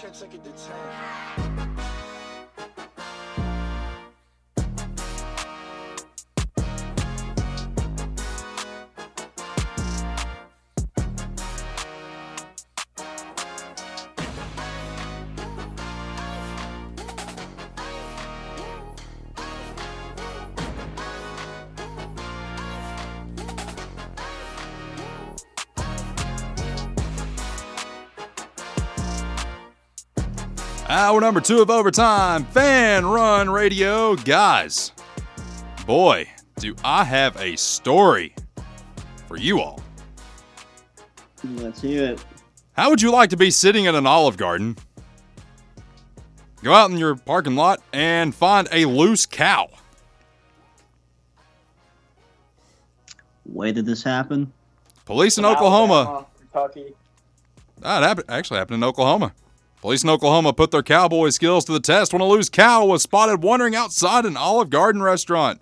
check, check it to 10. Number two of overtime, fan run radio. Guys, boy, do I have a story for you all. Let's hear it. How would you like to be sitting in an olive garden, go out in your parking lot, and find a loose cow? Where did this happen? Police in Oklahoma. Alabama, Kentucky. That happened, actually happened in Oklahoma. Police in Oklahoma put their cowboy skills to the test when a loose cow was spotted wandering outside an Olive Garden restaurant.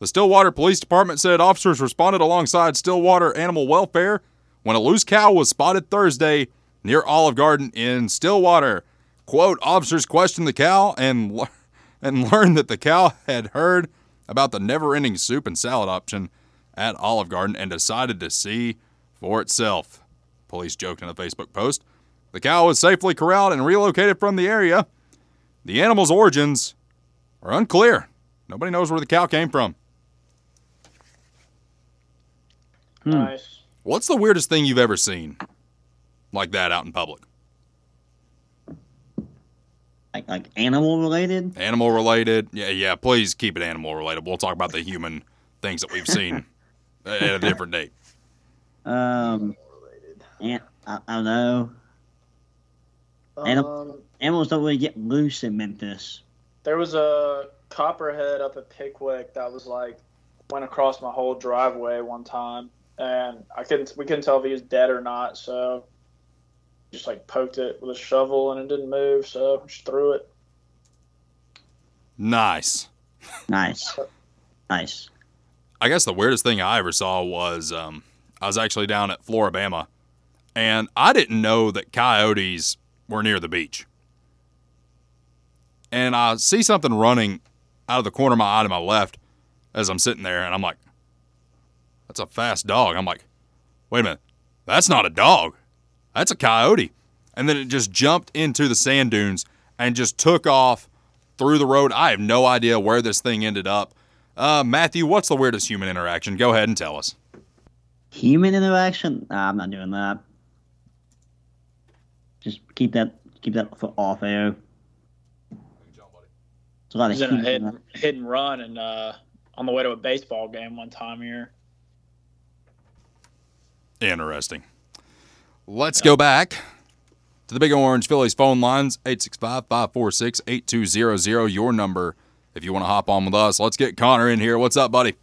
The Stillwater Police Department said officers responded alongside Stillwater Animal Welfare when a loose cow was spotted Thursday near Olive Garden in Stillwater. Quote, officers questioned the cow and, and learned that the cow had heard about the never ending soup and salad option at Olive Garden and decided to see for itself. Police joked in a Facebook post. The cow was safely corralled and relocated from the area. The animal's origins are unclear. Nobody knows where the cow came from. Hmm. Nice. What's the weirdest thing you've ever seen like that out in public? Like like animal related? Animal related? Yeah, yeah, please keep it animal related. We'll talk about the human things that we've seen at a different date. Um, and, I, I don't know. Anim- Um, Animals don't really get loose in Memphis. there was a copperhead up at Pickwick that was like went across my whole driveway one time, and I couldn't we couldn't tell if he was dead or not. So just like poked it with a shovel and it didn't move, so just threw it. Nice. Nice. Nice. I guess the weirdest thing I ever saw was um, I was actually down at Floribama, and I didn't know that coyotes were near the beach. And I see something running out of the corner of my eye to my left as I'm sitting there, and I'm like, "That's a fast dog." I'm like, "Wait a minute, that's not a dog, that's a coyote." And then it just jumped into the sand dunes and just took off through the road. I have no idea where this thing ended up. Uh, Matthew, what's the weirdest human interaction? Go ahead and tell us. Human interaction? Nah, I'm not doing that. Just keep that keep that for off air. It's a lot I of was in a hit, hit and run and uh, on the way to a baseball game one time here. Interesting. Let's go back to the Big Orange Phillies phone lines 865 546 8200. Your number if you want to hop on with us. Let's get Connor in here. What's up, buddy?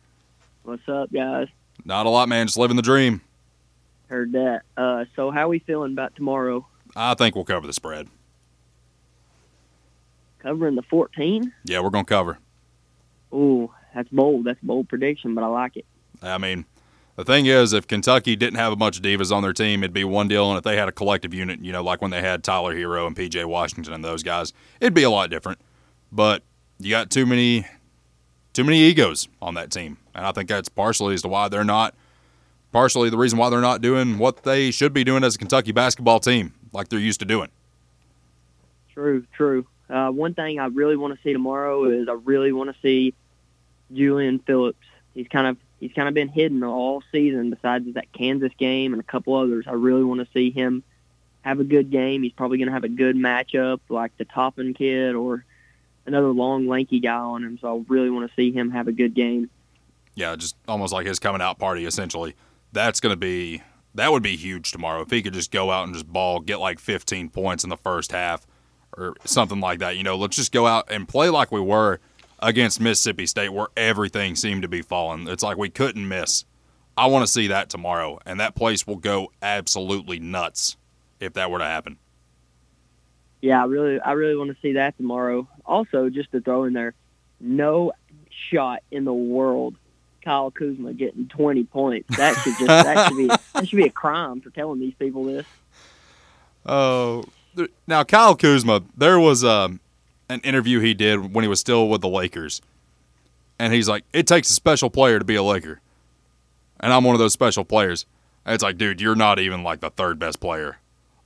What's up, guys? Not a lot, man. Just living the dream. Heard that. Uh, so how we feeling about tomorrow? I think we'll cover the spread. Covering the 14? Yeah, we're going to cover. Ooh, that's bold. That's a bold prediction, but I like it. I mean, the thing is, if Kentucky didn't have a bunch of divas on their team, it'd be one deal. And if they had a collective unit, you know, like when they had Tyler Herro and PJ Washington and those guys, it'd be a lot different. But you got too many, too many egos on that team, and I think that's partially as to why they're not, partially the reason why they're not doing what they should be doing as a Kentucky basketball team, like they're used to doing. True, true. Uh, one thing I really want to see tomorrow is I really want to see Julian Phillips. He's kind of he's kind of been hidden all season. Besides that Kansas game and a couple others, I really want to see him have a good game. He's probably going to have a good matchup, like the Toppin kid or another long, lanky guy on him. So I really want to see him have a good game. Yeah, just almost like his coming out party, essentially. That's going to be that would be huge tomorrow if he could just go out and just ball, get like 15 points in the first half or something like that. You know, let's just go out and play like we were against Mississippi State, where everything seemed to be falling. It's like we couldn't miss. I want to see that tomorrow, and that place will go absolutely nuts if that were to happen. Yeah, I really, I really want to see that tomorrow. Also, just to throw in there, no shot in the world Kyle Kuzma getting 20 points. That should just that should be that should be a crime for telling these people this. Oh, there- now Kyle Kuzma, there was um, an interview he did when he was still with the Lakers, and he's like, "It takes a special player to be a Laker," and I'm one of those special players. And it's like, dude, you're not even like the third best player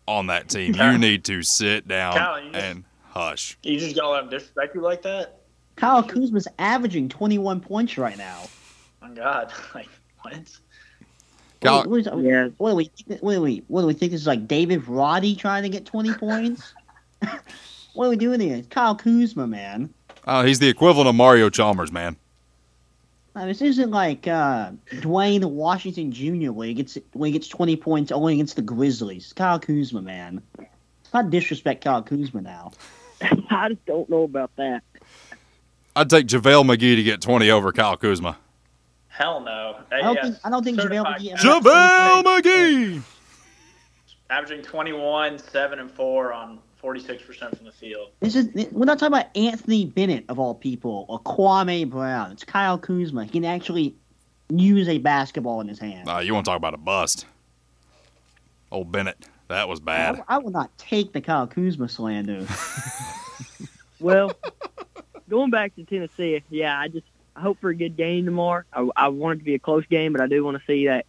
on that team. You need to sit down Kyle, just- and hush. You just gonna let him disrespect you like that? Kyle Kuzma's averaging 21 points right now. My God, like what? Kyle, What, what, is- Yeah. what do we? What do we? What do we think? This is like David Roddy trying to get 20 points. what are we doing here? It's Kyle Kuzma, man. uh, he's the equivalent of Mario Chalmers, man. Now, this isn't like uh, Duane Washington Jr. when he gets when he gets 20 points only against the Grizzlies. It's Kyle Kuzma, man. Let's not disrespect Kyle Kuzma now. I just don't know about that. I'd take JaVale McGee to get 20 over Kyle Kuzma. Hell no. I don't think I don't think JaVale McGee. JaVale McGee! averaging 21, seven and four on 46 percent from the field. This is we're not talking about Anthony Bennett of all people or Kwame Brown. It's Kyle Kuzma. He can actually use a basketball in his hand. Uh, you want to talk about a bust? Old Bennett. That was bad. I, I will not take the Kyle Kuzma slander. Well, going back to Tennessee, yeah, I just I hope for a good game tomorrow. I, I want it to be a close game, but I do want to see that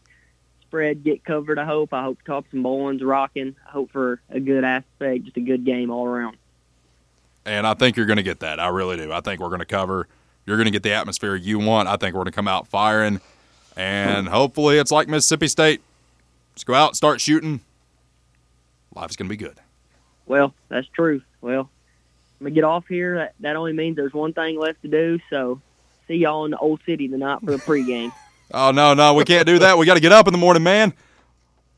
spread get covered. I hope. I hope Thompson-Boling's rocking. I hope for a good aspect, just a good game all around. And I think you're going to get that. I really do. I think we're going to cover. You're going to get the atmosphere you want. I think we're going to come out firing. And hmm. hopefully it's like Mississippi State. Just go out, start shooting. Life's going to be good. Well, that's true. Well, I'm gonna get off here. That, that only means there's one thing left to do. So, see y'all in the old city tonight for the pregame. Oh, no, no. We can't do that. We got to get up in the morning, man.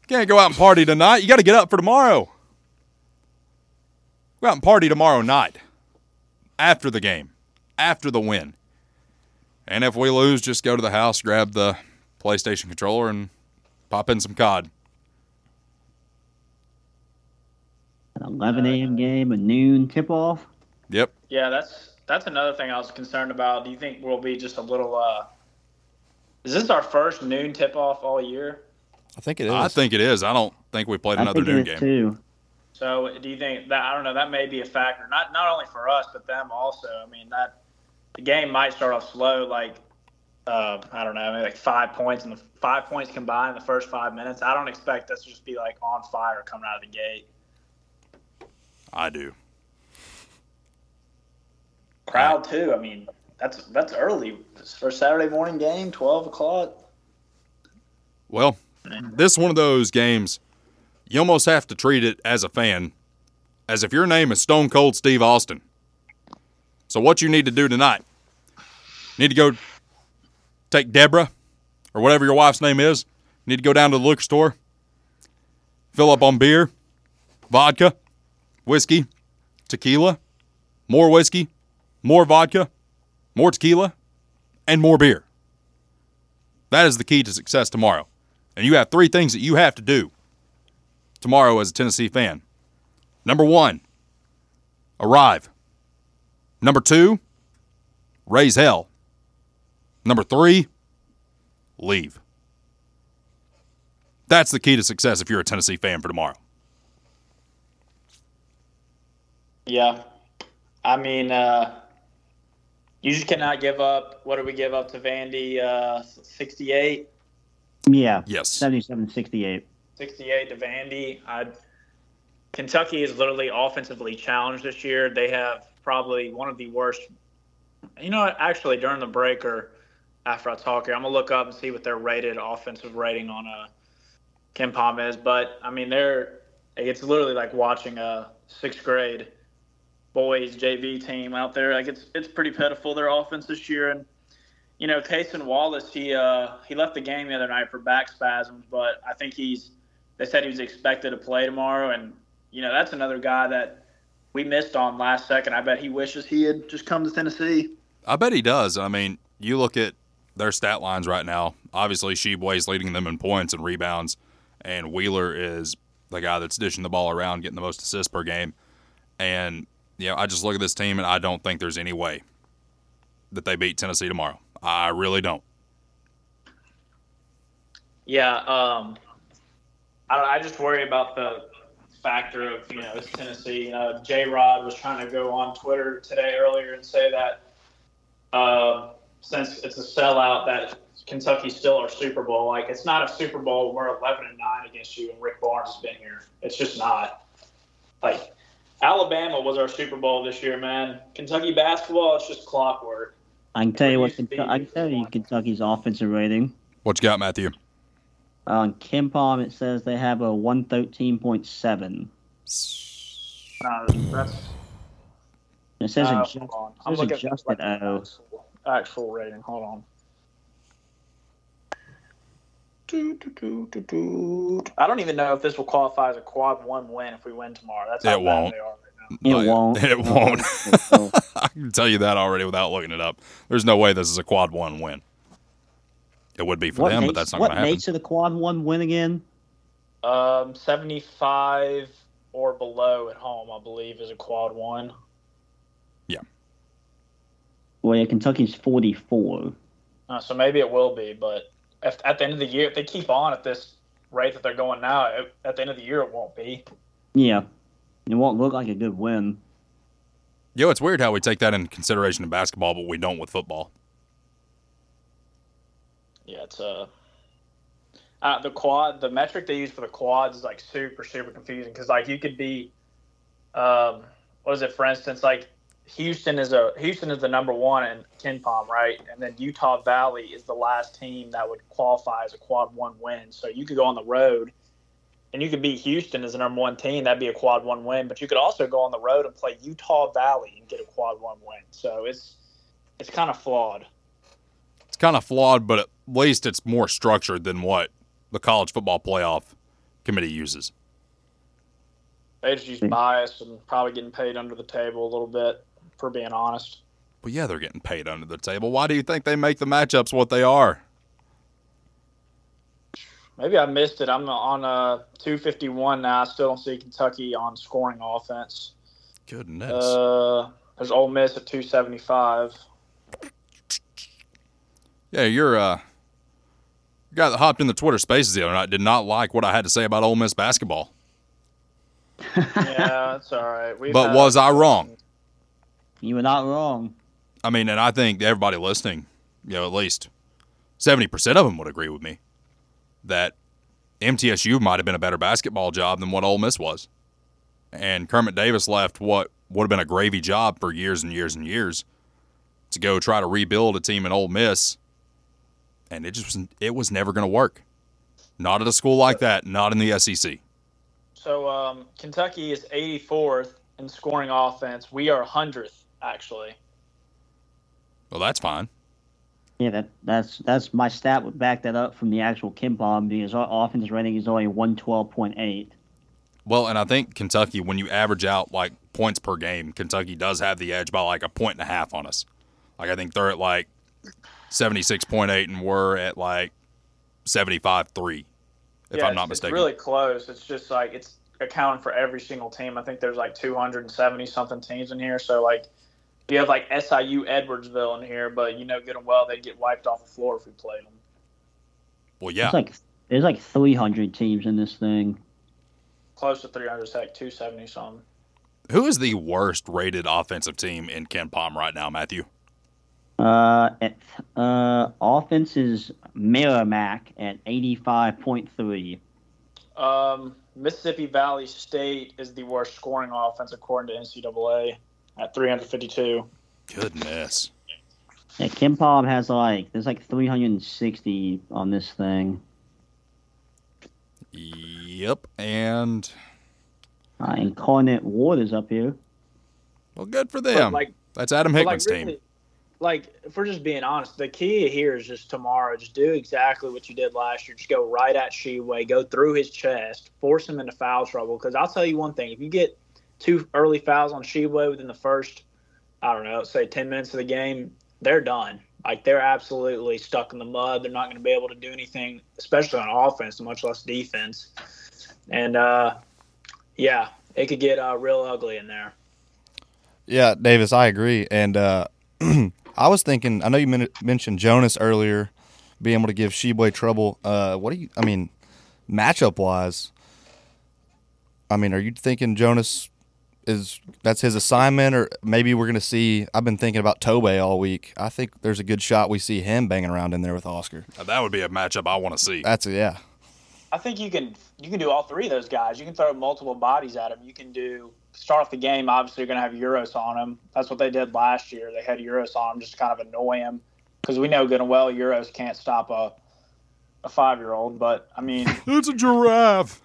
Can't go out and party tonight. You got to get up for tomorrow. Go out and party tomorrow night after the game, after the win. And if we lose, just go to the house, grab the PlayStation controller, and pop in some COD. An 11 a.m. game, a noon tip off. Yep. Yeah, that's that's another thing I was concerned about. Do you think we'll be just a little? uh Is this our first noon tip off all year? I think it is. I think it is. I don't think we played I another think noon it is game. too. So do you think that I don't know that may be a factor not not only for us but them also. I mean that the game might start off slow like uh, I don't know maybe like five points and the five points combined in the first five minutes. I don't expect us to just be like on fire coming out of the gate. I do. Crowd too. I mean that's that's early for Saturday morning game, twelve o'clock. Well, this one of those games you almost have to treat it as a fan as if your name is Stone Cold Steve Austin. So what you need to do tonight, you need to go take Deborah or whatever your wife's name is, you need to go down to the liquor store, fill up on beer, vodka, whiskey, tequila, more whiskey, more vodka, more tequila, and more beer. That is the key to success tomorrow. And you have three things that you have to do tomorrow as a Tennessee fan. Number one, arrive. Number two, raise hell. Number three, leave. That's the key to success if you're a Tennessee fan for tomorrow. Yeah, I mean, uh, you just cannot give up. What did we give up to Vandy? Uh, 68? Yeah, Yes. 77 68. 68 to Vandy. I, Kentucky is literally offensively challenged this year. They have probably one of the worst. You know? Actually, during the break or after I talk here, I'm gonna look up and see what their rated offensive rating on uh, KenPom is. But I mean, they're it's literally like watching a sixth grade boys JV team out there. Like it's it's pretty pitiful their offense this year. And you know, Cason Wallace, he uh, he left the game the other night for back spasms, but I think he's. They said he was expected to play tomorrow, and you know that's another guy that we missed on last second. I bet he wishes he had just come to Tennessee. I bet he does. I mean, you look at their stat lines right now. Obviously, Tshiebwe's leading them in points and rebounds, and Wheeler is the guy that's dishing the ball around, getting the most assists per game. And you know, I just look at this team, and I don't think there's any way that they beat Tennessee tomorrow. I really don't. Yeah, um, I, I just worry about the factor of you know it's Tennessee. You know, J. Rod was trying to go on Twitter today earlier and say that uh, since it's a sellout, that Kentucky's still our Super Bowl. Like it's not a Super Bowl. We're 11 and nine against you, and Rick Barnes has been here. It's just not. Like Alabama was our Super Bowl this year, man. Kentucky basketball, it's just clockwork. I can tell you what Used Kentu- I can tell you Kentucky's offensive rating. What you got, Matthew? On KenPom, it says they have a 113.7. No, that's It says uh, adjust, it says looking at adjusted like, O. actual, actual rating. Hold on. Do, do, do, do, do. I don't even know if this will qualify as a quad one win if we win tomorrow. That's how It bad won't. they are right now. It won't. It won't. I can tell you that already without looking it up. There's no way this is a quad one win. It would be for what them, makes, but that's not what going to happen. What makes it a quad one win again? Um, 75 or below at home, I believe, is a quad one. Yeah. Well, yeah, Kentucky's 44. Uh, so maybe it will be, but if, at the end of the year, if they keep on at this rate that they're going now, it, at the end of the year, it won't be. Yeah. It won't look like a good win. Yo, it's weird how we take that into consideration in basketball, but we don't with football. Yeah, it's uh, uh the quad the metric they use for the quads is like super super confusing because like you could be, um, what is it? For instance, like Houston is a Houston is the number one in KenPom, right? And then Utah Valley is the last team that would qualify as a quad one win. So you could go on the road. And you could beat Houston as the number one team. That'd be a quad one win. But you could also go on the road and play Utah Valley and get a quad one win. So it's it's kind of flawed. It's kind of flawed, but at least it's more structured than what the college football playoff committee uses. They just use bias and probably getting paid under the table a little bit, for being honest. But yeah, they're getting paid under the table. Why do you think they make the matchups what they are? Maybe I missed it. I'm on uh, 251 now. I still don't see Kentucky on scoring offense. Goodness. Uh, there's Ole Miss at 275. yeah, you're uh guy that hopped in the Twitter spaces the other night did not like what I had to say about Ole Miss basketball. Yeah, that's all right. We've But was I wrong? You were not wrong. I mean, and I think everybody listening, you know, at least 70% of them would agree with me that MTSU might have been a better basketball job than what Ole Miss was. And Kermit Davis left what would have been a gravy job for years and years and years to go try to rebuild a team in Ole Miss. And it just was, it was never going to work. Not at a school like that, not in the SEC. So um, Kentucky is 84th in scoring offense. We are 100th, actually. Well, that's fine. Yeah, that that's that's my stat would back that up from the actual KenPom because our offense rating is only 112.8. Well, and I think Kentucky, when you average out like points per game, Kentucky does have the edge by like a point and a half on us. Like I think they're at like seventy six point eight, and we're at like seventy five three, if yeah, I'm not it's, mistaken. It's really close. It's just like it's accounting for every single team. I think there's like 270 something teams in here. So like you have like SIU Edwardsville in here, but you know good and well they'd get wiped off the floor if we played them. well, yeah, It's like there's like 300 teams in this thing. Close to 300, heck, 270 something. who is the worst rated offensive team in KenPom right now, Matthew? Uh, at, uh, offense is Merrimack at 85.3. Um, Mississippi Valley State is the worst scoring offense according to NCAA at 352. Goodness. Yeah, Kim KenPom has like there's like 360 on this thing. Yep, and Uh, Incarnate Word is up here. well, good for But, them. like, That's Adam but, like, Hickman's team. like, if we're just being honest, the key here is just tomorrow. Just do exactly what you did last year. Just go right at Tshiebwe, go through his chest, force him into foul trouble. Because I'll tell you one thing: if you get two early fouls on Tshiebwe within the first, I don't know, say 10 minutes of the game, they're done. Like they're absolutely stuck in the mud. They're not going to be able to do anything, especially on offense, much less defense. And uh, yeah, it could get uh, real ugly in there. Yeah, Davis, I agree. And uh, I was thinking, I know you men- mentioned Jonas earlier, being able to give Tshiebwe trouble. Uh, what do you? I mean, matchup wise, I mean, are you thinking Jonas is that's his assignment, or maybe we're gonna see? I've been thinking about Tobe all week. I think there's a good shot we see him banging around in there with Oscar. Now, that would be a matchup I want to see. That's a, yeah. I think you can you can do all three of those guys. You can throw multiple bodies at them. You can do start off the game. Obviously, you're going to have Uros on them. That's what they did last year. They had Uros on them just to kind of annoy him because we know good and well Uros can't stop a a five year old. But I mean, It's a giraffe.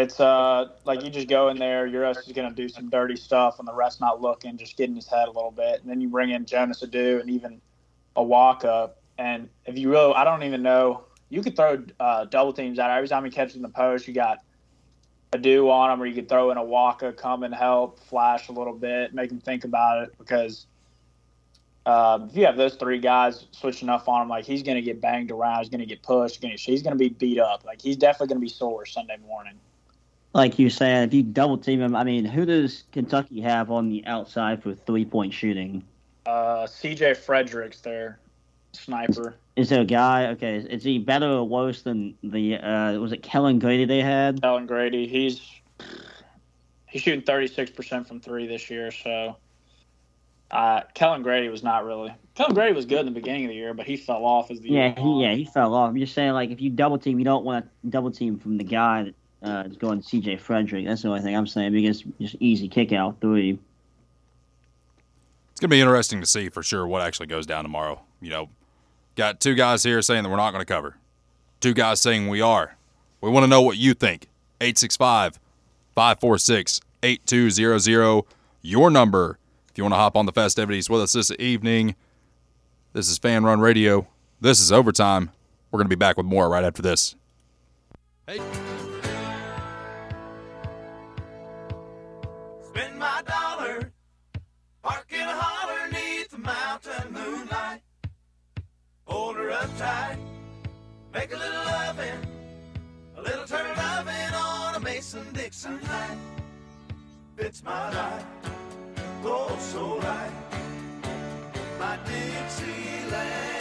It's uh like you just go in there. Your Uros is going to do some dirty stuff, and the rest not looking, just get in his head a little bit, and then you bring in Jonas Aidoo and even Awaka. And if you really, I don't even know. You could throw uh, double teams out every time he catches in the post. You got a do on him, or you could throw in Awaka, come and help, flash a little bit, make him think about it. Because uh, if you have those three guys switching up on him, like he's going to get banged around, he's going to get pushed, he's going to be beat up. Like he's definitely going to be sore Sunday morning. Like you said, if you double team him, I mean, who does Kentucky have on the outside for three point shooting? Uh, C.J. Fredricks, their sniper. Is there a guy? Okay, is, is he better or worse than the? Uh, was it Kellan Grady they had? Ellen Grady, he's he's shooting 36% from three this year. So uh, Kellan Grady was not really. Kellan Grady was good in the beginning of the year, but he fell off as the Yeah, he, yeah, he fell off. I'm just saying, like, if you double team, you don't want to double team from the guy that uh, going C.J. Fredrick. That's the only thing I'm saying because just easy kick out three. It's to be interesting to see for sure what actually goes down tomorrow. You know, got two guys here saying that we're not going to cover, two guys saying we are. We want to know what you think. 865 546 8200. Your number if you want to hop on the festivities with us this evening. This is Fan Run Radio. This is Overtime. We're going to be back with more right after this. Hey. Hold her up tight, make a little loving, a little turn loving on a Mason Dixon night. Fits my life, oh so right, my Dixieland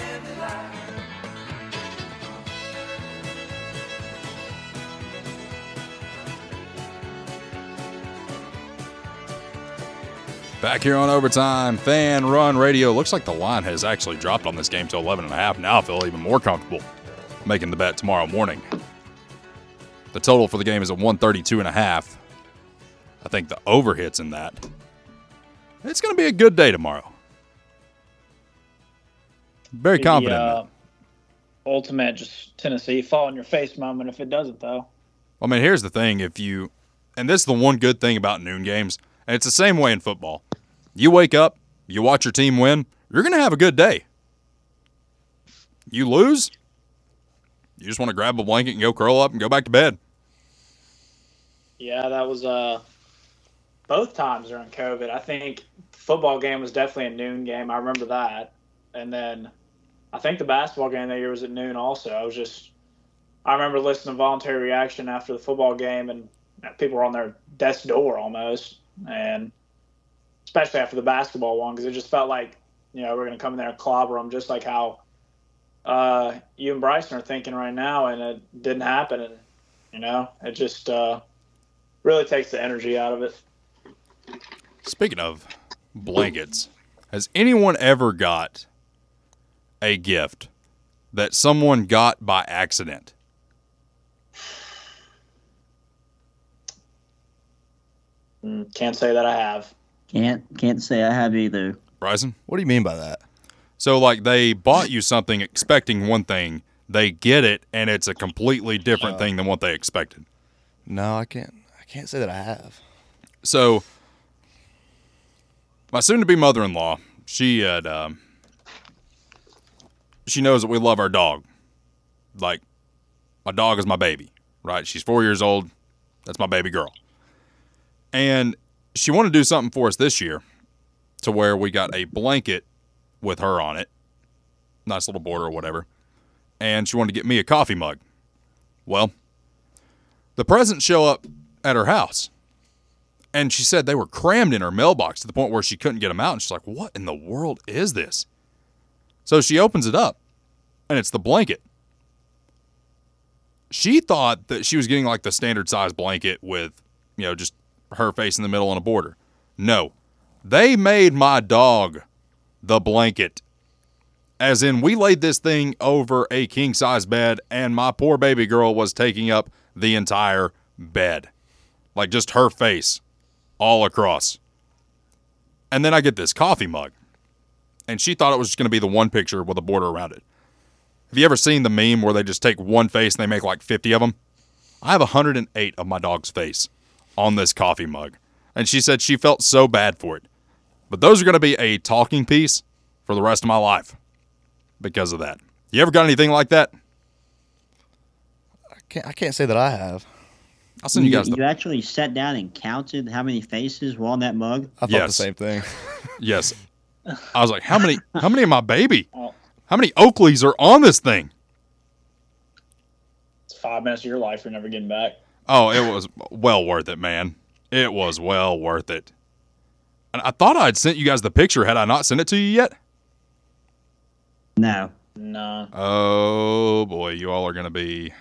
Back here on overtime, fan run radio. Looks like the line has actually dropped on this game to 11 and a half. Now I feel even more comfortable making the bet tomorrow morning. The total for the game is a 132 and a half. I think the over hits in that. It's going to be a good day tomorrow. Very confident. The, uh, ultimate just Tennessee fall in your face moment if it doesn't though. I mean, here's the thing: if you, and this is the one good thing about noon games, and it's the same way in football. You wake up, you watch your team win, you're gonna have a good day. You lose, you just want to grab a blanket and go curl up and go back to bed. Yeah, that was uh both times during COVID. I think football game was definitely a noon game. I remember that. And then I think the basketball game that year was at noon also. I was just I remember listening to voluntary reaction after the football game and people were on their desk door almost and especially after the basketball one because it just felt like you know we're going to come in there and clobber them just like how uh, you and Bryson are thinking right now and it didn't happen and you know it just uh, really takes the energy out of it. Speaking of blankets, has anyone ever got a gift that someone got by accident? Mm, Can't say that I have. Can't can't say I have either. Bryson? What do you mean by that? So like they bought you something expecting one thing, they get it and it's a completely different thing than what they expected. No, I can't. I can't say that I have. So my soon-to-be mother-in-law, she had, um, she knows that we love our dog. Like my dog is my baby, right? She's four years old. That's my baby girl. And she wanted to do something for us this year, to where we got a blanket with her on it, nice little border or whatever. And she wanted to get me a coffee mug. Well, the presents show up at her house. And she said they were crammed in her mailbox to the point where she couldn't get them out. And she's like, What in the world is this? So she opens it up, and it's the blanket. She thought that she was getting like the standard size blanket with, you know, just her face in the middle on a border. No, they made my dog the blanket. As in, we laid this thing over a king size bed, and my poor baby girl was taking up the entire bed. Like just her face all across. And then I get this coffee mug. And she thought it was just going to be the one picture with a border around it. Have you ever seen the meme where they just take one face and they make like 50 of them? I have 108 of my dog's face on this coffee mug. And she said she felt so bad for it. But those are going to be a talking piece for the rest of my life because of that. You ever got anything like that? I can't, I can't say that I have. I'll send you guys you actually sat down and counted how many faces were on that mug? I thought Yes. the same thing. Yes. I was like, how many? How many of my baby? Oh. How many Oakleys are on this thing? It's five minutes of your life you're never getting back. Oh, it was well worth it, man. It was well worth it. And I thought I'd sent you guys the picture. Had I not sent it to you yet? No. No. Oh boy, you all are gonna be,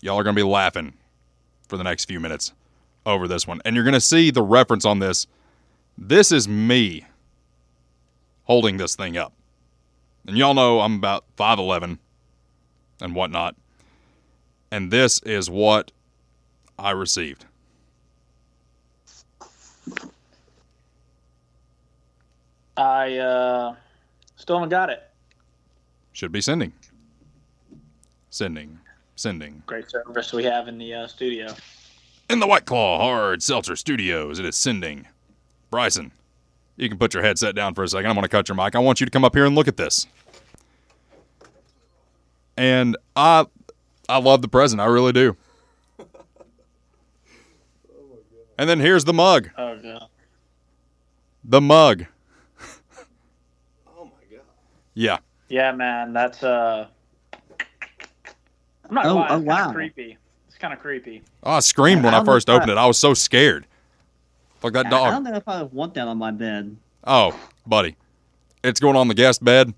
y'all are gonna be laughing for the next few minutes over this one, and you're gonna see the reference on this. This is me holding this thing up, and y'all know I'm about five eleven and whatnot, and this is what I received. I uh, still haven't got it. Should be sending, sending, sending. Great service we have in the uh, studio. In the White Claw Hard Seltzer Studios, it is sending. Bryson, you can put your headset down for a second. I'm going to cut your mic. I want you to come up here and look at this. And I, I love the present. I really do. And then here's the mug. Oh god. The mug. oh my god. Yeah. Yeah, man, that's uh. I'm not Oh, gonna lie, oh, it's wow. creepy. It's kind of creepy. Oh, I screamed when I I first if I- opened it. I was so scared. Fuck that dog. I don't know if I want that on my bed. Oh, buddy, it's going on the guest bed.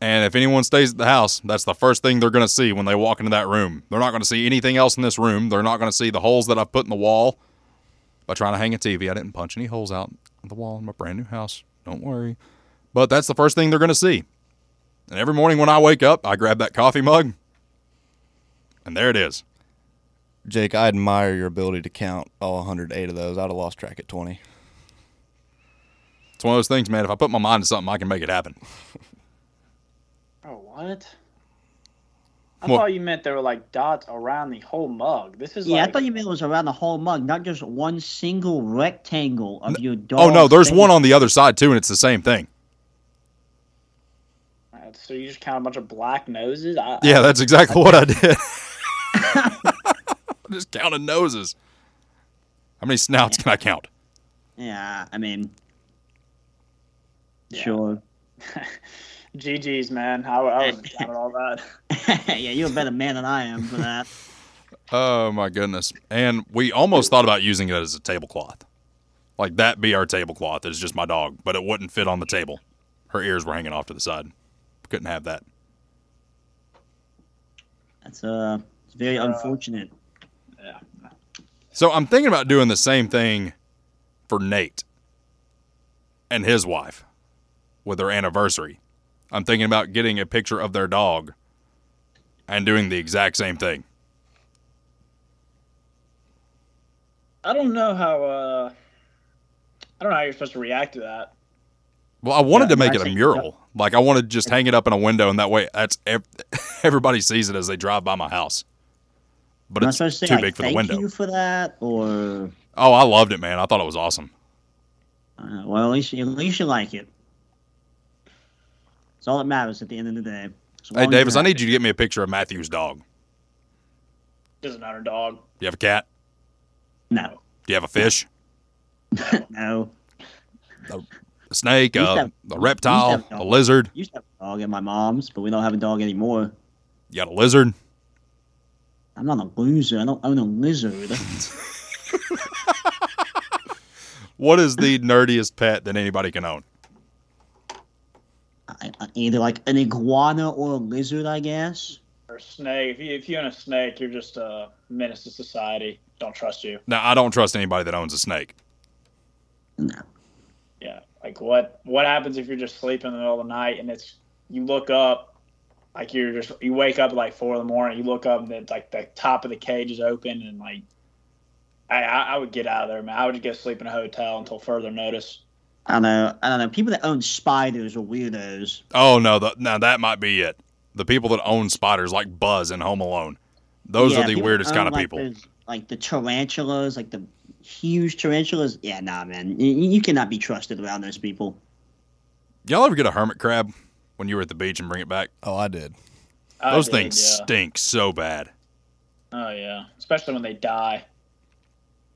And if anyone stays at the house, that's the first thing they're going to see when they walk into that room. They're not going to see anything else in this room. They're not going to see the holes that I've put in the wall by trying to hang a TV. I didn't punch any holes out in the wall in my brand new house. Don't worry. But that's the first thing they're going to see. And every morning when I wake up, I grab that coffee mug, and there it is. Jake, I admire your ability to count all 108 of those. I'd have lost track at 20. It's one of those things, man. If I put my mind to something, I can make it happen. Oh what? I What? thought you meant there were like dots around the whole mug. This is Yeah, like I thought you meant it was around the whole mug, not just one single rectangle of your dog. Oh, no, there's one on the other side, too, and it's the same thing. Uh, so you just count a bunch of black noses. I, Yeah, that's exactly what I did. Just counting noses. How many snouts can I count? Yeah, I mean, Yeah. sure. GG's man. I, I was counting all that. yeah, you're a better man than I am for that. Oh my goodness! And we almost thought about using it as a tablecloth, like that be our tablecloth. It's just my dog, but it wouldn't fit on the table. Her ears were hanging off to the side. Couldn't have that. That's uh, it's very unfortunate. Yeah. So I'm thinking about doing the same thing for Nate and his wife with their anniversary. I'm thinking about getting a picture of their dog and doing the exact same thing. I don't know how. Uh, I don't know how you're supposed to react to that. Well, I wanted Yeah, to make it a see. mural. Like I wanted to just hang it up in a window, and that way, that's everybody sees it as they drive by my house. But Am I it's supposed too to say, like, big for the thank window. you for that, or Oh, I loved it, man. I thought it was awesome. uh, well, at least at least you like it. It's all that matters at the end of the day. Hey, Davis, I need you to get me a picture of Matthew's dog. Doesn't matter, dog. Do you have a cat? No. Do you have a fish? No, no. A snake? We used to A, have- a reptile? have A dogs. lizard? Used to have a dog at my mom's, but we don't have a dog anymore. You got a lizard? I'm not a loser. I don't own a lizard. What is the nerdiest pet that anybody can own? I, I, either like an iguana or a lizard, I guess. Or a snake. If you if you own a snake, you're just a menace to society. don't trust you. Now, I don't trust anybody that owns a snake. No. Yeah. Like what what happens if you're just sleeping in the middle of the night and it's you look up like you're just you wake up at like four in the morning, you look up and it's like the top of the cage is open and like I, I I would get out of there, man. I would just go sleep in a hotel until further notice. I don't know. I don't know. People that own spiders are weirdos. Oh no, the, now that might be it. The people that own spiders, like Buzz in Home Alone, those Yeah, are the weirdest own, kind of like, people. those- Like the tarantulas, like the huge tarantulas. Yeah, nah, man. You, you cannot be trusted around those people. Y'all ever get a hermit crab when you were at the beach and bring it back? Oh, I did. I Those did, things yeah. stink so bad. Oh yeah, especially when they die.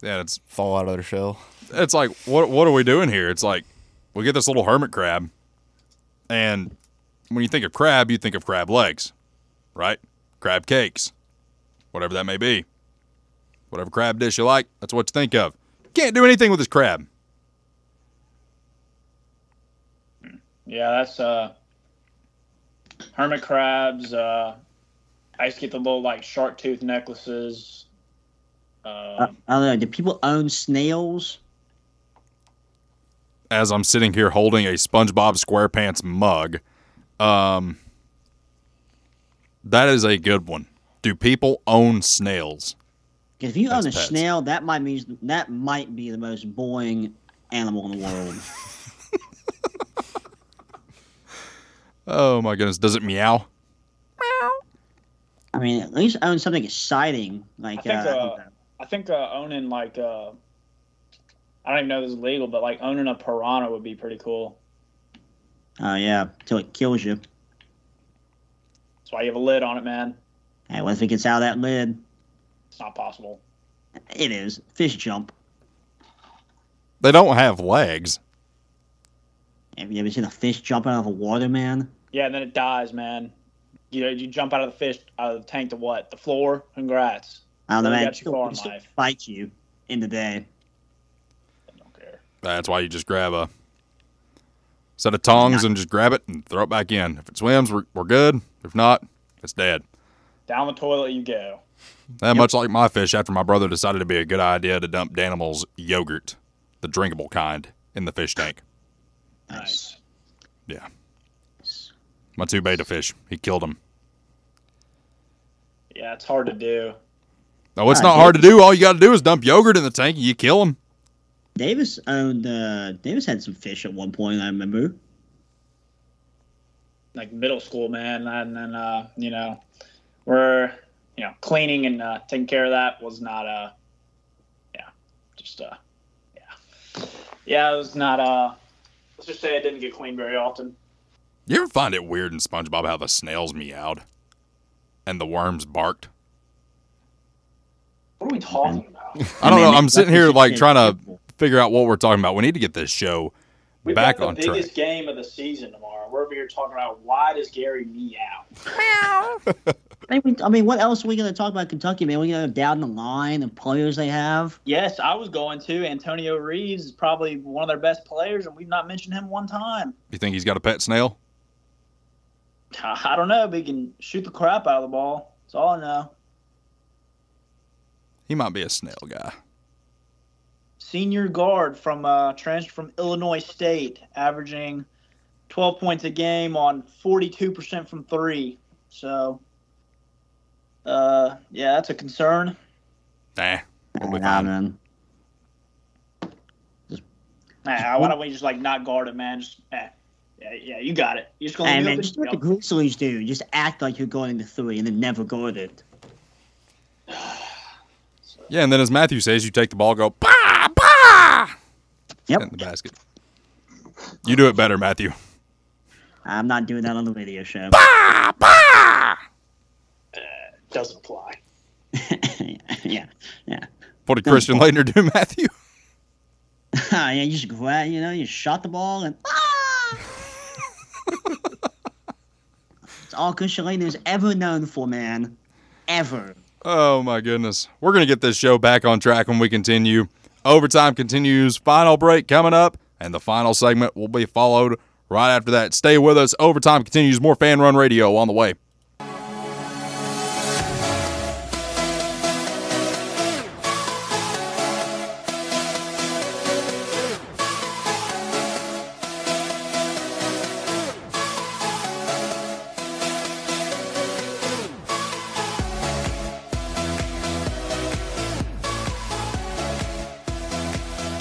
Yeah, it's Fall out of their shell. it's like what what are we doing here? It's like we get this little hermit crab, and when you think of crab, you think of crab legs, right? Crab cakes, whatever that may be. Whatever crab dish you like, that's what you think of. Can't do anything with this crab. Yeah, that's uh hermit crabs. Uh, I used to get the little like shark tooth necklaces. Uh, I, I don't know. Do people own snails? As I'm sitting here holding a SpongeBob SquarePants mug, um, that is a good one. Do people own snails? 'Cause if you own a pets. snail, that might mean that might be the most boring animal in the world. Oh my goodness, does it meow? meow? I mean, at least own something exciting like I think, uh, uh, I think uh, owning like uh, I don't even know if this is legal, but like owning a piranha would be pretty cool. oh yeah, till it kills you. That's why you have a lid on it, man. Hey, what if it gets out of that lid? It's not possible. It is fish jump. They don't have legs. Have you ever seen a fish jump out of the water, man? Yeah, and then it dies, man. You know, you jump out of the fish out of the tank to what? The floor. Congrats. I don't know, man. got you Still, far it in life. fight you in the day. I don't care. That's why you just grab a set of tongs and just grab it and throw it back in. If it swims, we're, we're good. If not, it's dead. Down the toilet you go. That much like my fish after my brother decided it'd be a good idea to dump Danimal's yogurt, the drinkable kind, in the fish tank. Nice. Yeah. My two betta fish. He killed them. Yeah, it's hard to do. No, it's Ah, not hard to do. All you got to do is dump yogurt in the tank and you kill them. Davis owned. Uh, Davis had some fish at one point. I remember. Like middle school, man, and then uh, you know, we're you know cleaning and uh, taking care of that was not uh, yeah, just uh, yeah, yeah, it was not uh. Let's just say I didn't get cleaned very often. You ever find it weird in SpongeBob how the snails meowed and the worms barked? What are we talking about? I don't know. I'm sitting here like trying to figure out what we're talking about. We need to get this show We've back got on the track. biggest game of the season tomorrow. We're over here talking about why does Gary meow? I mean, I mean, what else are we going to talk about Kentucky, man? We going to go down the line of players they have. Yes, I was going to. Antonio Reeves is probably one of their best players, and we've not mentioned him one time. You think he's got a pet snail? I don't know, but he can shoot the crap out of the ball. That's all I know. He might be a snail guy. Senior guard from uh, transfer from Illinois State, averaging 12 points a game on 42% from three. So, uh, yeah, that's a concern. Nah. We'll be Nah, fine. man. Nah, why don't we just like not guard him, man? Just, eh. yeah, yeah, you got it. You're just gonna Hey, leave man, it just do what the Grizzlies do. Just act like you're going to three and then never guard it. Yeah, and then as Matthew says, you take the ball, go bah bah Yep. in the basket. You do it better, Matthew. I'm not doing that on the radio show. Bah bah. Doesn't apply. yeah, yeah. What did Christian Laettner do, Matthew? yeah, you just grab, you know, you shot the ball and ah! It's all Christian Laettner is ever known for, man. Ever. Oh my goodness. We're gonna get this show back on track when we continue. Overtime continues. Final break coming up, and the final segment will be followed right after that. Stay with us. Overtime continues. More fan run radio on the way.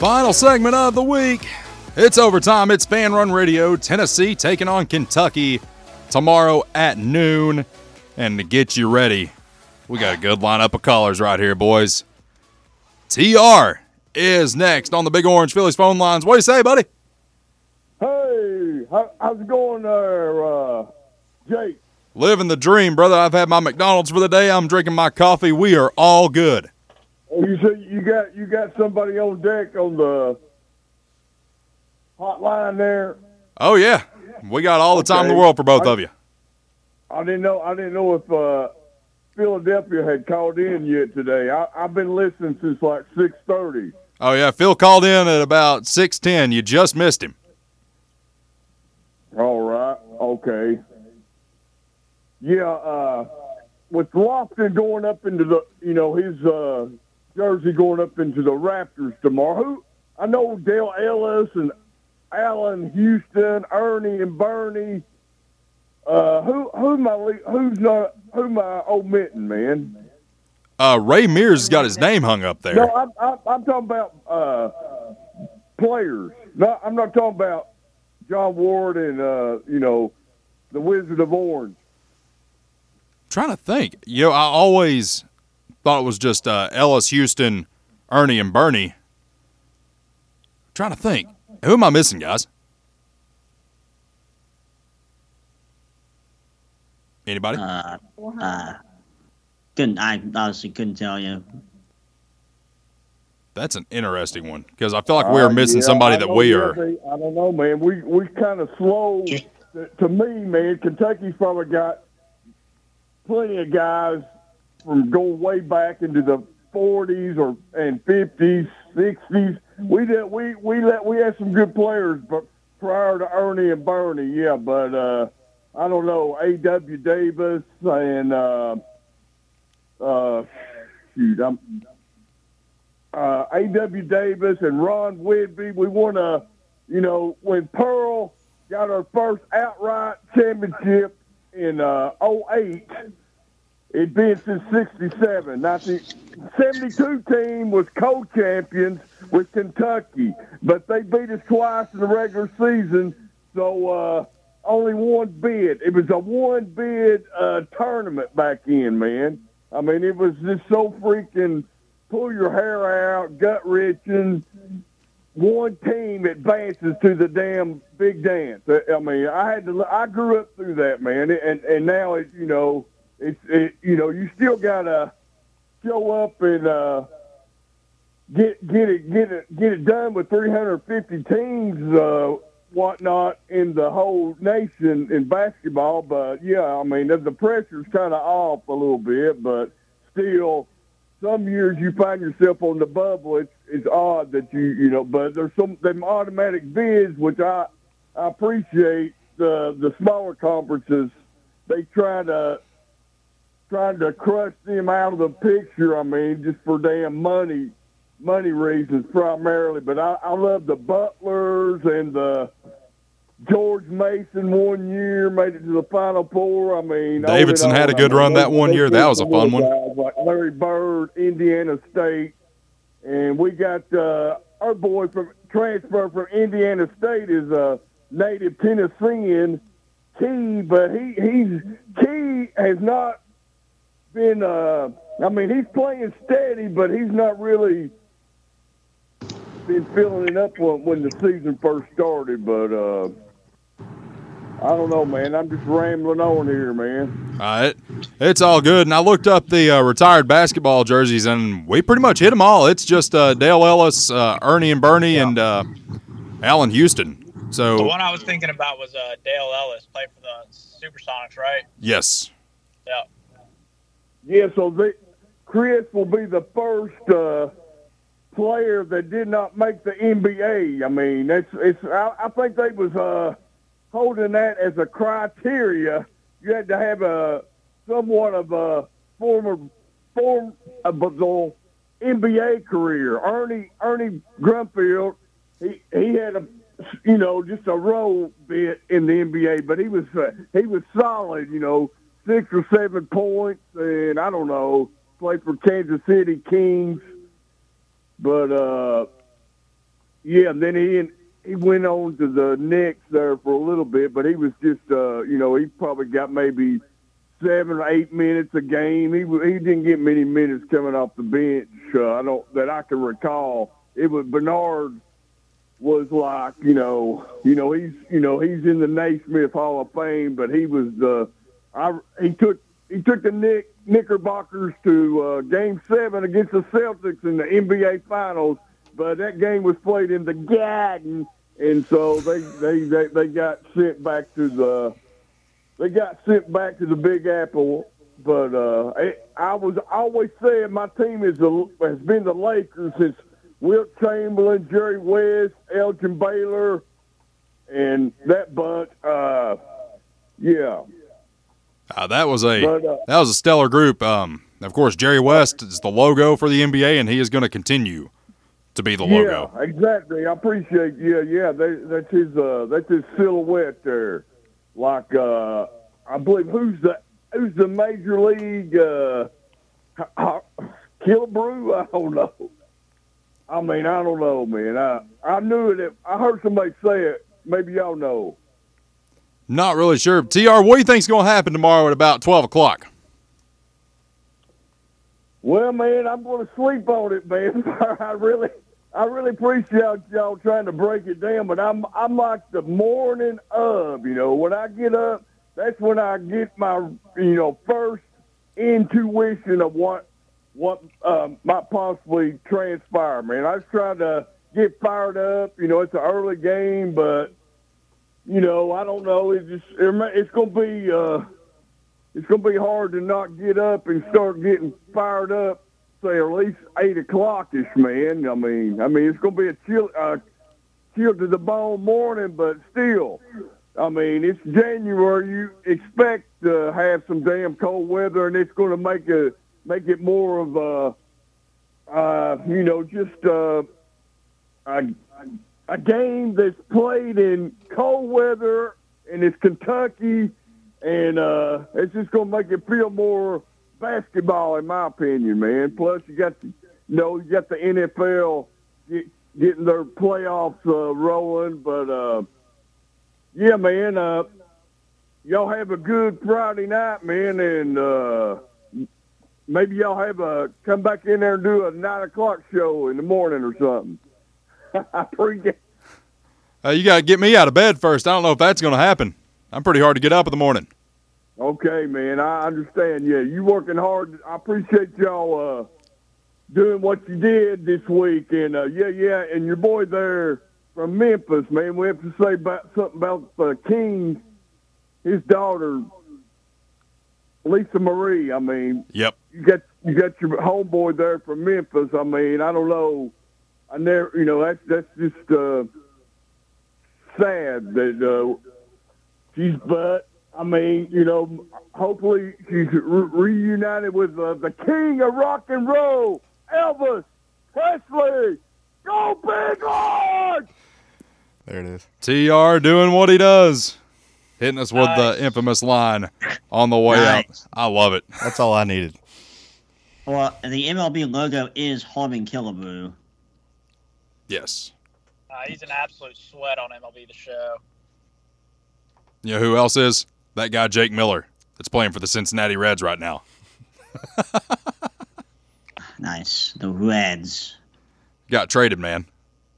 Final segment of the week. It's overtime. It's Fan Run Radio. Tennessee taking on Kentucky tomorrow at noon. And to get you ready, we got a good lineup of callers right here, boys. TR is next on the Big Orange Phillies phone lines. What do you say, buddy? Hey, how, how's it going there, uh, Jake? Living the dream, brother. I've had my McDonald's for the day. I'm drinking my coffee. We are all good. You said you got you got somebody on deck on the hotline there. Oh, yeah. We got all the time in the world for both of you. I didn't know I didn't know if uh, Philadelphia had called in yet today. I, I've been listening since like six thirty. Oh, yeah. Phil called in at about 610. You just missed him. All right, okay. Yeah, uh, with Lofton going up into the, you know, his uh, jersey going up into the Raptors tomorrow. Who I know Dale Ellis and Allan Houston, Ernie and Bernie. Uh, who who am I who's not who am I omitting, man? Uh, Ray Mears has got his name hung up there. No, I'm, I'm, I'm talking about uh, players. No, I'm not talking about John Ward and uh, you know the Wizard of Orange. trying to think. You know, I always thought it was just uh, Ellis, Houston, Ernie, and Bernie. trying to think. Who am I missing, guys? Anybody? Uh, uh, couldn't I honestly couldn't tell you. That's an interesting one because I feel like we are Uh, missing yeah, somebody I that we are. they- I don't know, man. We we kind of slow. To, to me, man, Kentucky's probably got plenty of guys from going way back into the 40s or and 50s, 60s. We did we we let we had some good players, but prior to Ernie and Bernie, yeah. But uh, I don't know A.W. Davis and uh, uh, shoot, I'm uh, A.W. Davis and Ron Widby. We won a, you know, when Pearl got our first outright championship in uh, 08, it'd been since 67. Now, the 72 team was co-champions with Kentucky, but they beat us twice in the regular season, so uh, only one bid. It was a one bid uh, tournament back in, man. I mean, it was just so freaking pull your hair out, gut wrenching. One team advances to the damn big dance. I mean, I had to. I grew up through that, man, and and now it, you know, it's it, you know, you still gotta show up and uh, get get it get it get it done with 350 teams, uh, whatnot in the whole nation in basketball. But yeah, I mean, the, the pressure's kind of off a little bit, but still some years you find yourself on the bubble. It's it's odd that you you know, but there's some them automatic bids which I I appreciate. The the smaller conferences they try to trying to crush them out of the picture. I mean, just for damn money money reasons primarily. But I, I love the Butlers and the George Mason one year made it to the Final Four. I mean, Davidson had a good I mean, run that one year. That was a fun one. Like Larry Bird, Indiana State, and we got uh, our boy from transfer from Indiana State is a native Tennessean, Key, but he he's Key has not been. Uh, I mean, he's playing steady, but he's not really been filling it up when, when the season first started. But uh, I don't know, man. I'm just rambling on here, man. All right. It's all good. And I looked up the uh, retired basketball jerseys, and we pretty much hit them all. It's just uh, Dale Ellis, uh, Ernie and Bernie, and uh, Allan Houston. The So, one I was thinking about was uh, Dale Ellis, played for the Supersonics, right? yes. Yeah. Yeah, so they, Chris will be the first uh, player that did not make the NBA. I mean, it's it's. I, I think they was uh, holding that as a criteria. You had to have a somewhat of a former form of a NBA career. Ernie Ernie Grunfeld, he he had a you know just a role bit in the NBA, but he was uh, he was solid. You know, six or seven points, and I don't know, played for Kansas City Kings. But uh, yeah, and then he he went on to the Knicks there for a little bit, but he was just uh, you know he probably got maybe seven or eight minutes a game. He he didn't get many minutes coming off the bench. Uh, I don't that I can recall. It was Bernard was like you know you know he's you know he's in the Naismith Hall of Fame, but he was the I he took he took the Nick Knickerbockers to uh, Game Seven against the Celtics in the NBA Finals, but that game was played in the Garden, and so they they they, they got sent back to the they got sent back to the Big Apple. But uh, I, was always saying my team is the, has been the Lakers since Wilt Chamberlain, Jerry West, Elgin Baylor, and that bunch. Uh, yeah, Uh, that was a But, uh, that was a stellar group. Um, of course, Jerry West is the logo for the NBA, and he is going to continue to be the logo. Yeah, exactly. I appreciate. Yeah, yeah. They, that's his. Uh, that's his silhouette there. Like, uh, I believe who's the who's the major league uh, Killebrew? I don't know. I mean, I don't know, man. I I knew it. I heard somebody say it. Maybe y'all know. Not really sure. Tr, what do you think's going to happen tomorrow at about twelve o'clock? Well, man, I'm going to sleep on it, man. I really, I really appreciate y'all trying to break it down, but I'm, I'm like the morning of, you know, when I get up, that's when I get my, you know, first intuition of what, what um, might possibly transpire, man. I was trying to get fired up. You know, it's an early game, but you know, I don't know. It's just, it it's going to be. Uh, it's going to be hard to not get up and start getting fired up. Say at least eight o'clock ish, man. I mean, I mean, it's going to be a chill, uh, chill to the bone morning, but still, I mean, it's January. You expect to have some damn cold weather, and it's going to make a make it more of a, uh, you know, just uh, a a game that's played in cold weather, and it's Kentucky and uh, it's just going to make it feel more basketball, in my opinion, man. Plus, you got the, you know, you got the NFL get, getting their playoffs uh, rolling, but uh, yeah, man, uh, y'all have a good Friday night, man, and uh, maybe y'all have a come back in there and do a nine o'clock show in the morning or something. I appreciate. Uh, you got to get me out of bed first. I don't know if that's going to happen. I'm pretty hard to get up in the morning. Okay, man, I understand. Yeah, you working hard. I appreciate y'all uh, doing what you did this week, and uh, yeah, yeah, and your boy there from Memphis, man. We have to say about something about the King, his daughter, Lisa Marie. I mean, Yep. you got you got your homeboy there from Memphis. I mean, I don't know. I never, you know, that's that's just uh, sad that uh, she's. But I mean, you know, hopefully she's re- reunited with uh, the king of rock and roll, Elvis Presley. Go big Lord! There it is. TR doing what he does, hitting us with Nice. the infamous line on the way out. I love it. That's all I needed. Well, the MLB logo is Harmon Killebrew. Yes. Uh, he's an absolute sweat on MLB The Show. You know who else is? That guy Jake Miller that's playing for the Cincinnati Reds right now. Nice. The Reds. Got traded, man.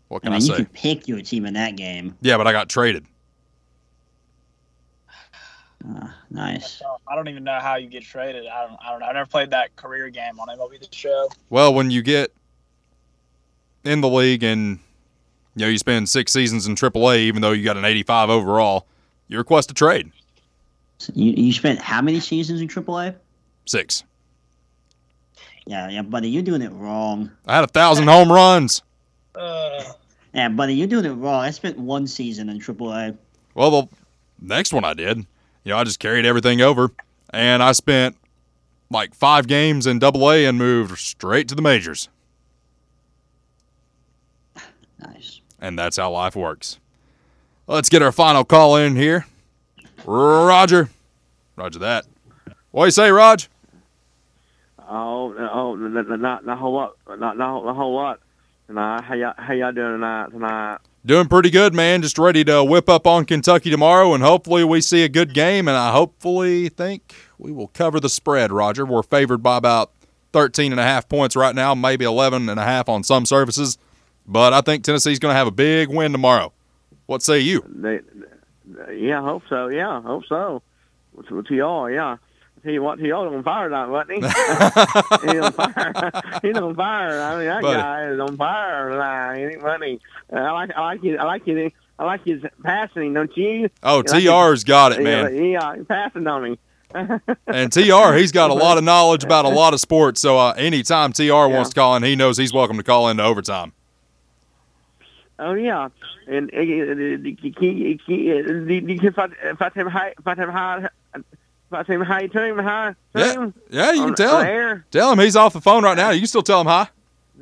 What can I, mean, you say? could pick your team in that game. Yeah, but I got traded. Uh, nice. I don't even know how you get traded. I don't. I don't know. I never played that career game on MLB The Show. Well, when you get in the league and you know you spend six seasons in AAA, even though you got an 85 overall, you request a trade. You, you spent how many seasons in AAA? Six. Yeah, yeah, buddy, you're doing it wrong. I had a thousand home runs. Uh, Yeah, buddy, you're doing it wrong. I spent one season in AAA. Well, the next one I did, you know, I just carried everything over, and I spent like five games in Double A and moved straight to the majors, Nice. and that's how life works. Let's get our final call in here, Roger. Roger that. What do you say, Raj? Oh, oh, not not not a whole lot, not not a whole lot. tonight. How y'all, how y'all doing tonight? Tonight. Doing pretty good, man. Just ready to whip up on Kentucky tomorrow, and hopefully we see a good game. And I hopefully think we will cover the spread, Roger. We're favored by about 13 and a half points right now, maybe 11 and a half on some services. But I think Tennessee's going to have a big win tomorrow. What say you? They, yeah, I hope so. Yeah, I hope so. What's what to y'all? Yeah. You what, y'all on fire tonight, wasn't he? He's on fire. He's on fire. I mean, that Buddy. guy is on fire tonight. He ain't funny. I like, I like his, I like his, I like his passing. Don't you? Oh, like TR's got it, man. Yeah, yeah, he's passing on me. And TR, he's got a lot of knowledge about a lot of sports. So uh, anytime TR wants to call in, he knows he's welcome to call into overtime. Oh yeah, and uh, uh, if I if I tell him hi, if I tell him hi, if I tell him hi to him, hi to Yeah, you can tell him. Tell him he's off the phone right now. You can still tell him hi.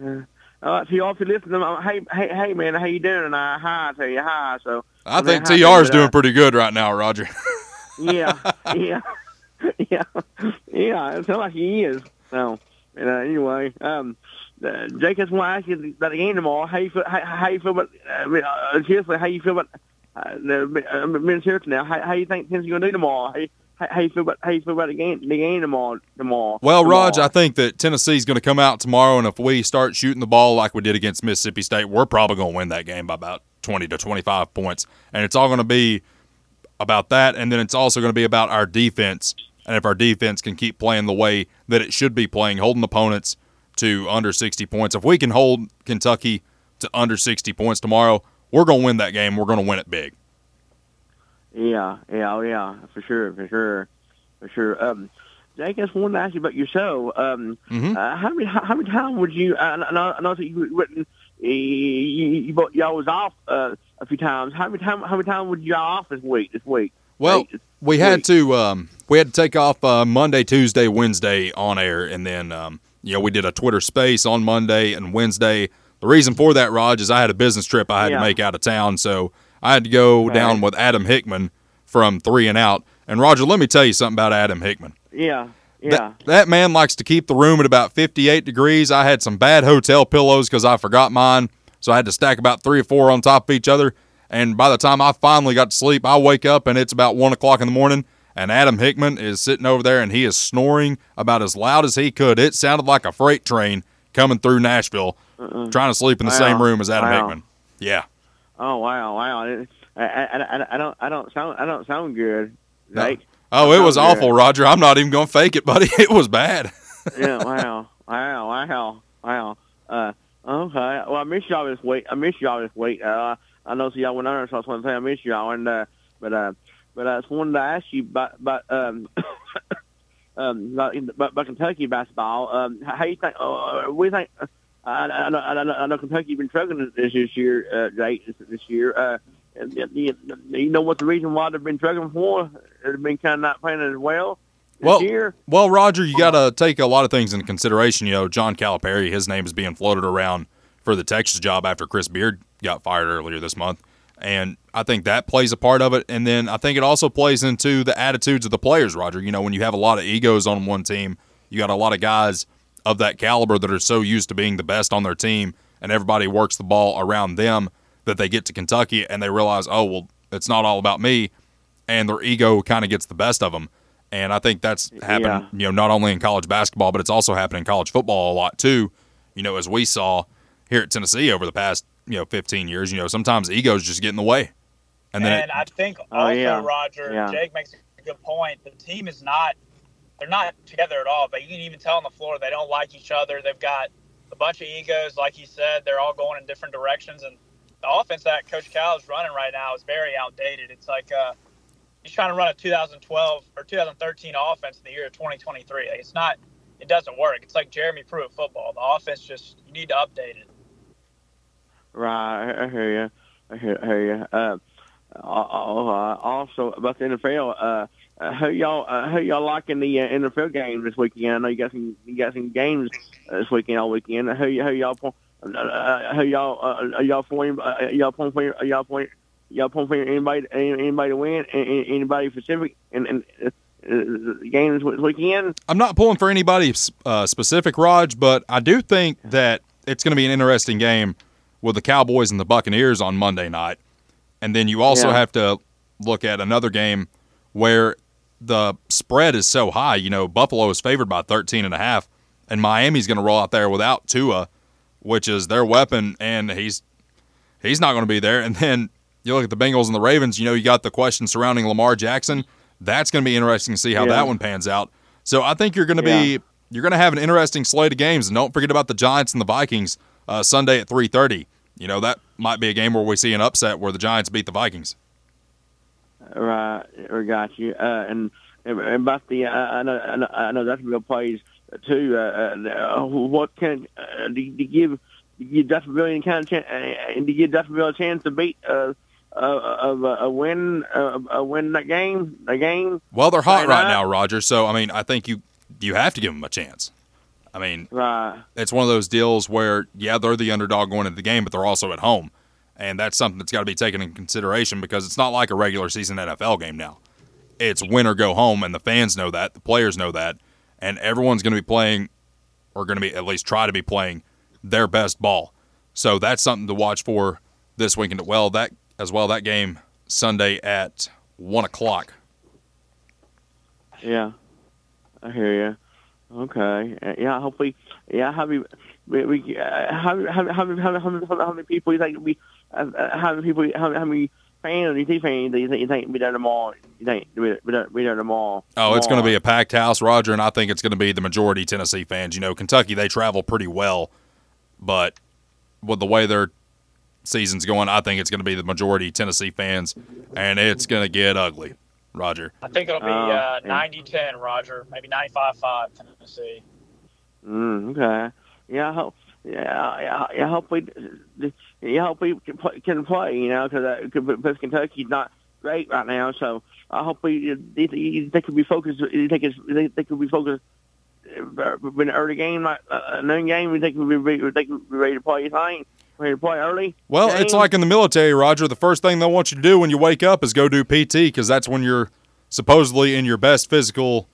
Uh, uh, so you listen to them, hey, hey, hey, man, how you doing? And I hi to you, hi. So I think then hi TR's to you, doing uh, pretty good right now, Roger. yeah, yeah, yeah, yeah. It sounds like he is. So, and, uh, anyway, um, uh, Jake, I just want to ask you about the game tomorrow. How you feel? How, how you feel about? Uh, uh, seriously, how you feel about uh, the uh, Minnesota now? How, how you think Tennessee's going to do tomorrow? How, you- how, how you feel about? How you feel about the game? The game tomorrow? Tomorrow. Well, tomorrow? Raj, I think that Tennessee's going to come out tomorrow, and if we start shooting the ball like we did against Mississippi State, we're probably going to win that game by about 20 to 25 points. And it's all going to be about that, and then it's also going to be about our defense. And if our defense can keep playing the way that it should be playing, holding opponents to under 60 points, if we can hold Kentucky to under 60 points tomorrow, we're going to win that game. We're going to win it big. Yeah, yeah, oh yeah, for sure, for sure, for sure. Um, Jake, I just wanted to ask you about your show. Um, Mhm. uh, how many how, how many times would you? I, I know, I know that you wouldn't. You, you, y'all was off uh, a few times. How many time? How many times would you off this week? This week? Well, we had to um, we had to take off uh, Monday, Tuesday, Wednesday on air, and then um, you know we did a Twitter Space on Monday and Wednesday. The reason for that, Raj, is I had a business trip I had Yeah. to make out of town, so I had to go Okay. down with Adam Hickman from Three and Out. And Roger, let me tell you something about Adam Hickman. Yeah, yeah. That, that man likes to keep the room at about 58 degrees. I had some bad hotel pillows because I forgot mine, so I had to stack about three or four on top of each other. And by the time I finally got to sleep, I wake up and it's about one o'clock in the morning, and Adam Hickman is sitting over there and he is snoring about as loud as he could. It sounded like a freight train coming through Nashville, trying to sleep in the Wow. same room as Adam Wow. Hickman. Yeah. oh wow, wow. I, I, I, I don't, I don't sound, I don't sound good. No. Oh, it was Sounds awful. Roger. I'm not even going to fake it, buddy. It was bad. yeah, wow, wow, wow, wow. Uh, okay. Well, I miss y'all this week. I miss y'all this week. Uh, I know so y'all went under, so I just want to say I miss y'all. And uh, but uh, but I just wanted to ask you about about um. Um, about, about, Kentucky basketball. Um, how you think? Uh, we think. Uh, I, I, know, I, know, I know Kentucky's been struggling this, this year, uh, Jake. This, this year. Uh, you, you know what the reason why they've been struggling for? They've been kind of not playing as well Well, year. Well, Roger, you got to take a lot of things into consideration. You know, John Calipari, his name is being floated around for the Texas job after Chris Beard got fired earlier this month. And I think that plays a part of it. And then I think it also plays into the attitudes of the players, Roger. You know, when you have a lot of egos on one team, you got a lot of guys of that caliber that are so used to being the best on their team, and everybody works the ball around them that they get to Kentucky and they realize, oh, well, it's not all about me. And their ego kind of gets the best of them. And I think that's happened, Yeah. you know, not only in college basketball, but it's also happened in college football a lot too. You know, as we saw here at Tennessee over the past, you know, 15 years, you know, sometimes egos just get in the way. And then, and it, I think Oh, also, yeah. Roger, Yeah. Jake makes a good point. The team is not, they're not together at all. But you can even tell on the floor they don't like each other. They've got a bunch of egos, like he said. They're all going in different directions, and the offense that Coach Cal is running right now is very outdated. It's like uh, he's trying to run a 2012 or 2013 offense in the year of 2023. Like, it's not, it doesn't work. It's like Jeremy Pruitt football. The offense just you need to update it. Right, I hear you. I hear, I hear you. Uh, uh, also about the NFL, uh, uh, how y'all uh, how y'all liking the uh, NFL games this weekend? I know you got some you got some games uh, this weekend all weekend. How, y- how y'all uh, uh, y'all uh, y'all for uh, y'all pulling for y'all for y'all pulling for anybody anybody to win? Anybody specific? And and uh, uh, games this weekend? I'm not pulling for anybody uh, specific, Raj, but I do think that it's going to be an interesting game with the Cowboys and the Buccaneers on Monday night. And then you also Yeah. have to look at another game where the spread is so high. You know, Buffalo is favored by 13 and a half, and Miami's going to roll out there without Tua, which is their weapon, and he's he's not going to be there. And then you look at the Bengals and the Ravens. You know, you got the question surrounding Lamar Jackson. That's going to be interesting to see how Yeah. that one pans out. So I think you're going to be you're going to have an interesting slate of games, and don't forget about the Giants and the Vikings uh, Sunday at 3:30. You know, that might be a game where we see an upset where the Giants beat the Vikings. Right, I got you. Uh, and, and about the, uh, I know, I know, I know Jacksonville plays too. Uh, uh, what can uh, do, do give? Give Jacksonville any kind of chance? Uh, do you give Jacksonville a chance to beat uh, uh, of a, a win, uh, a win that game, a game? Well, they're hot Right right now, Roger. So I mean, I think you you have to give them a chance. I mean, Right. it's one of those deals where yeah, they're the underdog going into the game, but they're also at home, and that's something that's got to be taken in consideration because it's not like a regular season NFL game now. It's win or go home, and the fans know that, the players know that, and everyone's going to be playing, or going to be at least try to be playing their best ball. So that's something to watch for this weekend. Well, that as well. That game Sunday at one o'clock. Yeah, I hear you. Okay. Uh, yeah. Hopefully. Yeah. How many? We, we uh, how, how, how, many- how, many- how, many- how many people you think we? Uh, uh, how many people? How, how many fans do you think fans do you think you think be there tomorrow? You think be be there, be there tomorrow? Oh, it's going to be a packed house, Roger, and I think it's going to be the majority Tennessee fans. You know, Kentucky they travel pretty well, but with the way their season's going, I think it's going to be the majority Tennessee fans, and it's going to get ugly, Roger. I think it'll be Oh, uh, 90-10, Roger. Maybe 95-5 Tennessee. Mm, okay. Yeah. I hope. Yeah. Yeah. Yeah. Hopefully. Yeah. Hopefully can play. Can play you know, because because Kentucky's not great right now. So I hope we they, they, they could be focused. They think it's, they, they could be focused. uh, In an early game, like uh, a noon game, we think we'd be, ready- they could be ready to play. You think ready to play early? Well, it's like in the military, Roger. The first thing they want you to do when you wake up is go do PT because that's when you're supposedly in your best physical,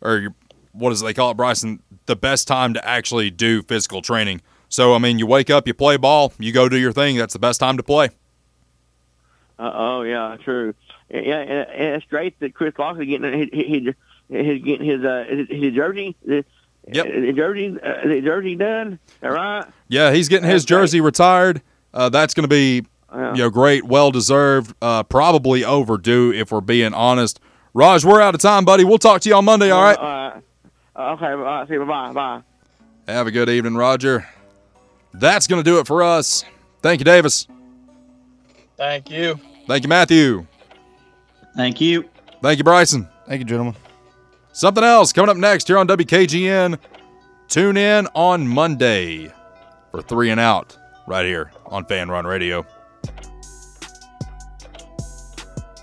or your, what is it they call it, Bryson? The best time to actually do physical training. So, I mean, you wake up, you play ball, you go do your thing. That's the best time to play. Uh, oh yeah, true. Yeah, and, and it's great that Chris Locksley getting his, his, his getting his uh his, his jersey. Yep. Jersey, uh, the jersey done. All right. Yeah, he's getting his jersey retired. Uh, that's going to be Yeah. you know great, well deserved, uh, probably overdue if we're being honest. Raj, we're out of time, buddy. We'll talk to you on Monday. All right. Uh, uh, Uh, okay. All right. See you. Bye. Bye. Have a good evening, Roger. That's going to do it for us. Thank you, Davis. Thank you. Thank you, Matthew. Thank you. Thank you, Bryson. Thank you, gentlemen. Something else coming up next here on WKGN. Tune in on Monday for three and out right here on Fan Run Radio.